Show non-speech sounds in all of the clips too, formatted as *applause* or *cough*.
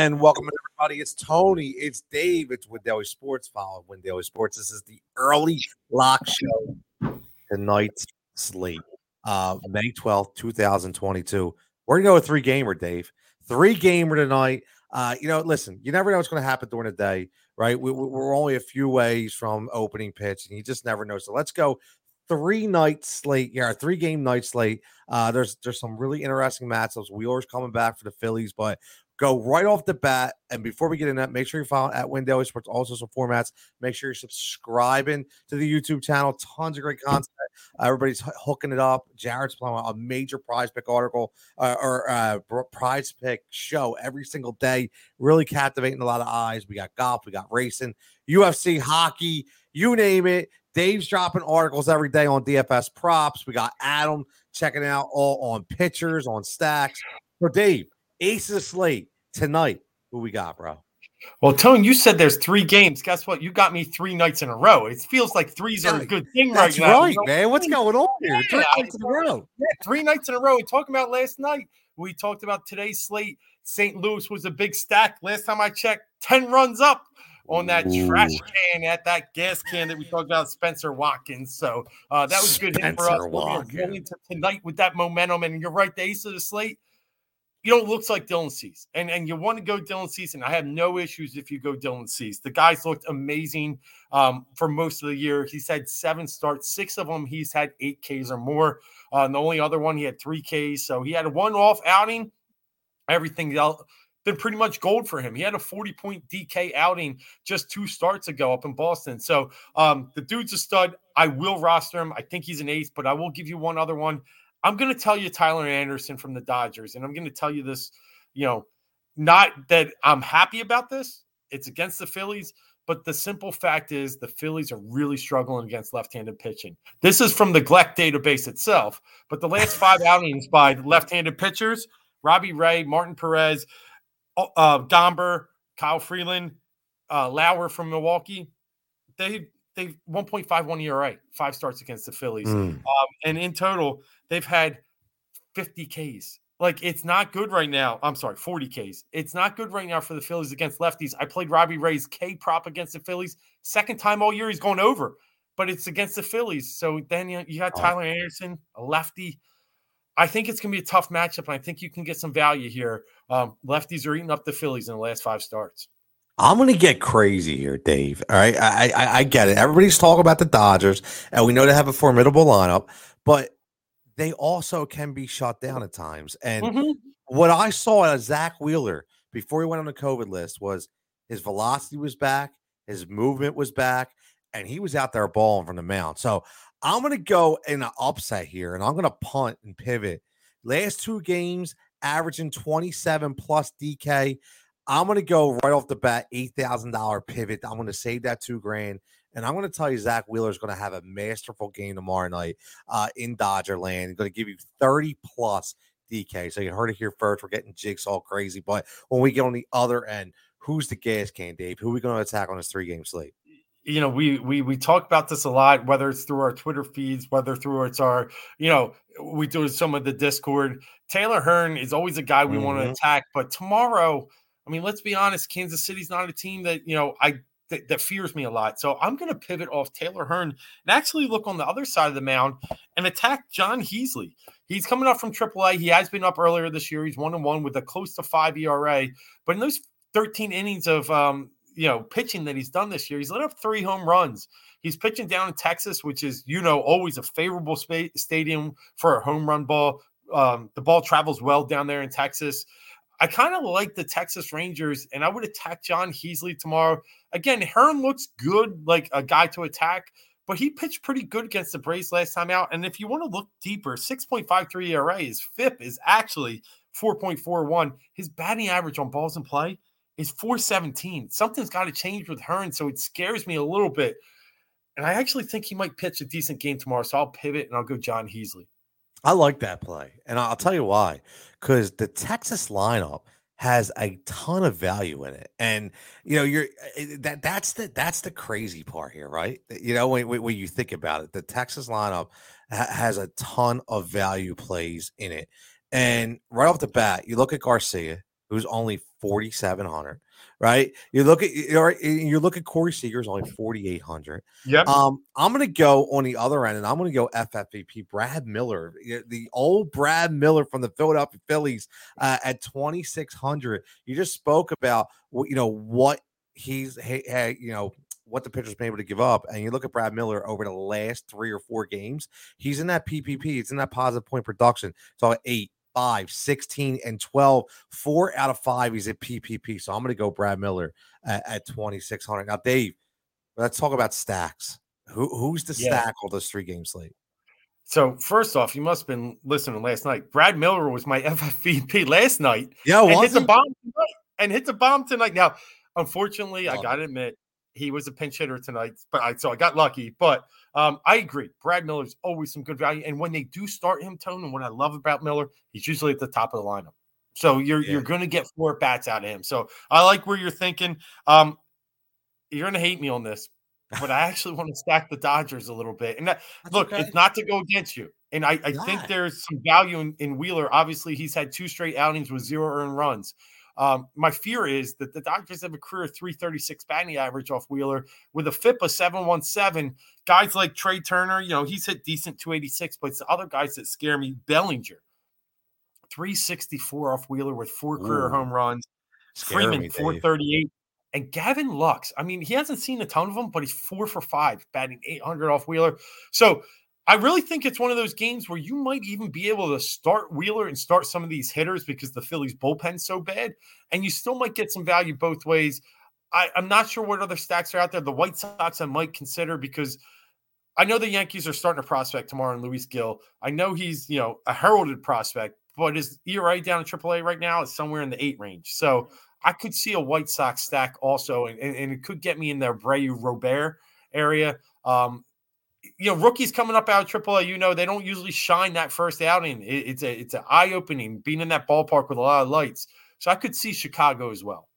And welcome everybody. It's Tony. It's Dave. It's Win Daily Sports. Follow Win Daily Sports. This is the early lock show tonight's slate. Uh, May 12th, 2022. We're gonna go with three gamer, Dave. Three gamer tonight. Uh, you know, listen, you never know what's going to happen during the day, right? We, we're only a few ways from opening pitch, and you just never know. So let's go three night slate. Yeah, three game night slate. Uh, there's there's some really interesting matchups. Wheeler's coming back for the Phillies, but go right off the bat. And before we get in that, make sure you follow at Win Daily Sports, also some formats. Make sure you're subscribing to the YouTube channel. Tons of great content. everybody's hooking it up. Jared's playing a major prize pick article uh, or uh, prize pick show every single day. Really captivating a lot of eyes. We got golf, we got racing, UFC, hockey, you name it. Dave's dropping articles every day on DFS props. We got Adam checking out all on pitchers, on stacks. So, Dave, ace of slate tonight. Who we got, bro? Well, Tone, you said there's three games. Guess what? You got me three nights in a row. It feels like threes are a good thing right now. right, man. What's going on here? Yeah, three nights in a row. Yeah, three nights in a row. We talked about last night. We talked about today's slate. St. Louis was a big stack. Last time I checked, 10 runs up on that trash can at that gas can that we talked about, Spenser Watkins. So uh, that was good hit for us. We're gonna into tonight with that momentum. And you're right, the ace of the slate. You know, it looks like Dylan Cease. And and you want to go Dylan Cease, and I have no issues if you go Dylan Cease. The guy's looked amazing um, for most of the year. He's had seven starts, six of them he's had eight Ks or more. Uh, and the only other one he had three Ks. So he had a one off outing. Everything else been pretty much gold for him. He had a 40 point DK outing just two starts ago up in Boston. So um, the dude's a stud. I will roster him. I think he's an ace, but I will give you one other one. I'm going to tell you Tyler Anderson from the Dodgers, and I'm going to tell you this, you know, not that I'm happy about this. It's against the Phillies, but the simple fact is the Phillies are really struggling against left-handed pitching. This is from the Gleck database itself, but the last *laughs* five outings by left-handed pitchers, Robbie Ray, Martin Perez, uh, Gomber, Kyle Freeland, uh, Lauer from Milwaukee, they they 1.51 ERA, five starts against the Phillies, Mm. um, and in total they've had 50 Ks. Like it's not good right now. I'm sorry, 40 Ks. It's not good right now for the Phillies against lefties. I played Robbie Ray's K prop against the Phillies. Second time all year he's going over, but it's against the Phillies. So then you, you got. Tyler Anderson, a lefty. I think it's going to be a tough matchup, and I think you can get some value here. Um, lefties are eating up the Phillies in the last five starts. I'm gonna get crazy here, Dave. All right, I, I I get it. Everybody's talking about the Dodgers, and we know they have a formidable lineup, but they also can be shut down at times. And Mhm. what I saw as Zack Wheeler before he went on the COVID list was his velocity was back, his movement was back, and he was out there balling from the mound. So I'm gonna go in an upset here, and I'm gonna punt and pivot. Last two games, averaging 27 plus DK. I'm gonna go right off the bat, eight thousand dollar pivot. I'm gonna save that two grand. And I'm going to tell you, Zack Wheeler is going to have a masterful game tomorrow night uh, in Dodger land. Going to give you 30 plus DK. So you heard it here first. We're getting jigsaw crazy. But when we get on the other end, who's the gas can, Dave? Who are we going to attack on this three game slate? you know we we we talk about this a lot whether it's through our twitter feeds whether through it's our you know we do some of the discord taylor hearn is always a guy we want to attack but tomorrow i mean let's be honest kansas city's not a team that you know i that, that fears me a lot. So i'm going to pivot off taylor hearn and actually look on the other side of the mound and attack jon heasley. He's coming up from aaa he has been up earlier this year. He's one and one with a close to five era but in those 13 innings of um you know pitching that he's done this year he's let up three home runs. He's pitching down in texas which is you know always a favorable spa- stadium for a home run ball. Um, the ball travels well down there in texas i kind of like the texas rangers and i would attack jon heasley tomorrow again hearn looks good like a guy to attack but he pitched pretty good against the Braves last time out. And if you want to look deeper, 6.53 ERA, his FIP is actually 4.41. His batting average on balls in play is 417. Something's got to change with Hearn, so it scares me a little bit. And I actually think he might pitch a decent game tomorrow. So I'll pivot and I'll go Jon Heasley. I like that play. And I'll tell you why. Because the Texas lineup has a ton of value in it. And you know, you're eh, that that's the that's the crazy part here, right? You know, when, when you think about it, the Texas lineup ha- has a ton of value plays in it. And right off the bat, you look at Garcia, who's only 4,700, right? You look at you you look at Corey Seager's only 4,800. Yeah. Um, I'm gonna go on the other end, and I'm gonna go FFVP Brad Miller, the old Brad Miller from the Philadelphia Phillies uh, at 2,600. You just spoke about you know what he's hey, hey you know what the pitcher's been able to give up. And you look at Brad Miller over the last three or four games, he's in that PPP, it's in that positive point production. It's all eight, five, 16, and 12. Four out of five, he's at PPP. So I'm going to go Brad Miller at, at 2,600. Now, Dave, let's talk about stacks. Who, who's the yeah. stack of this three game slate? So first off, you must have been listening last night. Brad Miller was my *laughs* FFVP last night. Yeah, and hit the bomb tonight. And hit the bomb tonight. Now, unfortunately, Love I oh. gotta admit, he was a pinch hitter tonight, but I so I got lucky. But um, I agree. Brad Miller's always some good value, and when they do start him, Tone, and what I love about Miller, he's usually at the top of the lineup. So you're yeah. you're going to get four bats out of him. So I like where you're thinking. Um, you're going to hate me on this, but I actually want to stack the Dodgers a little bit. And that, look, okay. it's not to go against you. And I, I think there's some value in, in Wheeler. Obviously, he's had two straight outings with zero earned runs. Um, my fear is that the Dodgers have a career 336 batting average off Wheeler with a FIP of 717. Guys like Trea Turner, you know, he's hit decent 286, but it's the other guys that scare me. Bellinger, 364 off Wheeler with four career Ooh, home runs. Freeman, me, 438. And Gavin Lux, I mean, he hasn't seen a ton of them, but he's four for five, batting 800 off Wheeler. So I really think it's one of those games where you might even be able to start Wheeler and start some of these hitters because the Phillies bullpen's so bad, and you still might get some value both ways. I, am not sure what other stacks are out there. The White Sox I might consider because I know the Yankees are starting a prospect tomorrow in Luis Gil. I know he's you know a heralded prospect, but his ERA down in AAA right now is somewhere in the eight range. So I could see a White Sox stack also, and, and, and it could get me in the Abreu Robert area. Um, you know, rookies coming up out of AAA, you know, they don't usually shine that first outing. It, it's a it's an eye opening being in that ballpark with a lot of lights. So I could see Chicago as well.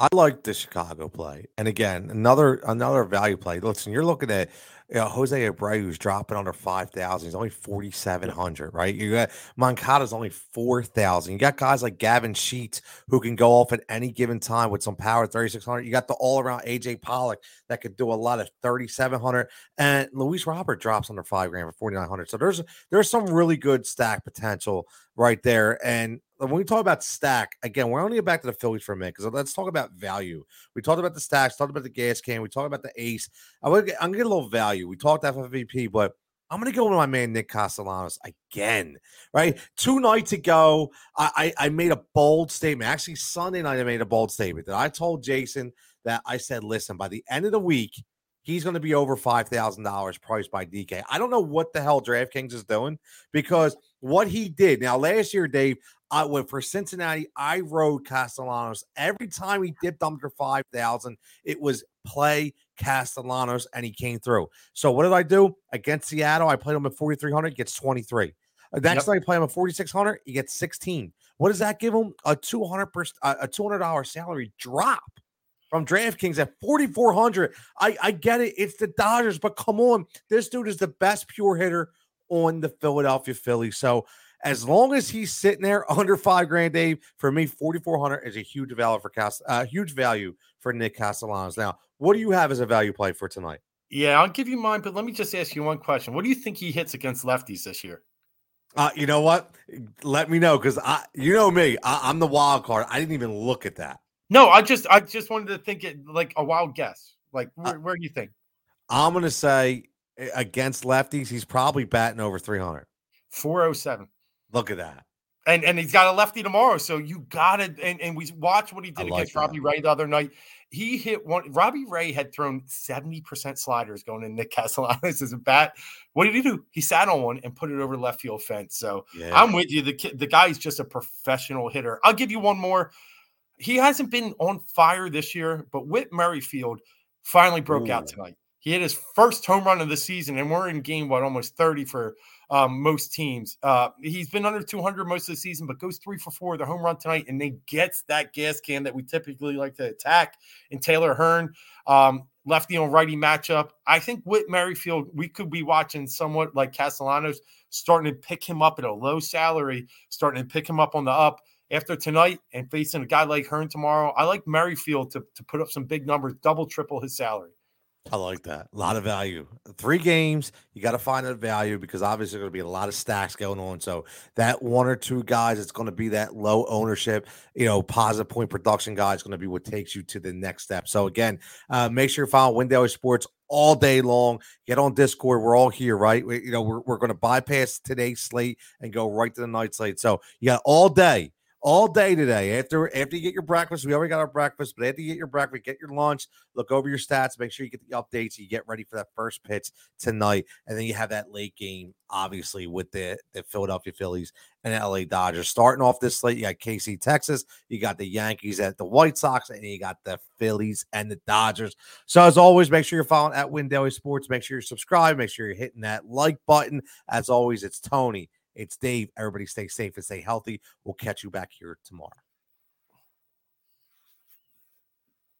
I like the Chicago play, and again, another another value play. Listen, you're looking at you know, Jose Abreu, who's dropping under 5,000. He's only 4,700, right? You got Moncada's only 4,000. You got guys like Gavin Sheets who can go off at any given time with some power, 3,600. You got the all around AJ Pollock that could do a lot of 3,700. And Luis Robert drops under five grand for 4,900. So there's there's some really good stack potential right there. And when we talk about stack, again, we're only get back to the Phillies for a minute because let's talk about value. We talked about the stacks, talked about the gas can, we talked about the ace. I am gonna get a little value. We talked FFVP, but I'm gonna go with my man Nick Castellanos again. Right, two nights ago, I, I I made a bold statement. Actually, Sunday night I made a bold statement that I told Jason that I said, listen, by the end of the week, he's going to be over $5,000 priced by DK. I don't know what the hell DraftKings is doing because what he did now last year, Dave, I went for Cincinnati. I rode Castellanos every time he dipped under 5,000. It was play Castellanos and he came through. So what did I do against Seattle? I played him at 4,300, gets 23. Uh, next yep. I play him at 4,600, he gets 16. What does that give him? A 200 per, uh, a $200 salary drop from DraftKings at 4,400. I, I get it. It's the Dodgers, but come on. This dude is the best pure hitter on the Philadelphia Phillies. So as long as he's sitting there *laughs* under five grand, Dave, for me, 4,400 is a huge value for Cast, uh, huge value for Nick Castellanos. Now, what do you have as a value play for tonight? Yeah, I'll give you mine, but let me just ask you one question. What do you think he hits against lefties this year? Uh, you know what? Let me know because I, you know me, I, am the wild card. I didn't even look at that. No, I just I just wanted to think it like a wild guess. Like where, uh, where do you think? I'm gonna say against lefties, he's probably batting over 300. 407. Look at that. And and he's got a lefty tomorrow, so you got it. And, and we watched what he did against Robbie Ray the other night. He hit one. Robbie Ray had thrown 70% sliders going in Nick Castellanos as a bat. What did he do? He sat on one and put it over left field fence. So yeah. I'm with you. The the guy's just a professional hitter. I'll give you one more he hasn't been on fire this year, but Whit Merrifield finally broke Ooh. out tonight. He hit his first home run of the season, and we're in game what almost 30 for um, most teams. Uh, he's been under 200 most of the season, but goes three for four the home run tonight, and then gets that gas can that we typically like to attack And Taylor Hearn. Um, lefty on righty matchup. I think Whit Merrifield, we could be watching somewhat like Castellanos, starting to pick him up at a low salary, starting to pick him up on the up after tonight and facing a guy like Hearn tomorrow, I like Merrifield to, to put up some big numbers, double, triple his salary. I like that. A lot of value. Three games, you got to find that value because obviously there's going to be a lot of stacks going on. So that one or two guys, it's going to be that low ownership, you know, positive point production guy is going to be what takes you to the next step. So again, uh, make sure you follow Win Daily Sports all day long. Get on Discord. We're all here, right? We, you know, we're, we're going to bypass today's slate and go right to the night slate. So you got all day all day today. After after you get your breakfast, we already got our breakfast, but after you get your breakfast, get your lunch, look over your stats, make sure you get the updates, you get ready for that first pitch tonight, and then you have that late game, obviously, with the, the Philadelphia Phillies and LA Dodgers. Starting off this slate, you got KC, Texas, you got the Yankees at the White Sox, and you got the Phillies and the Dodgers. So as always, make sure you're following at Win Daily Sports. Make sure you're subscribed. Make sure you're hitting that like button. As always, it's Tony. It's Dave. Everybody stay safe and stay healthy. We'll catch you back here tomorrow.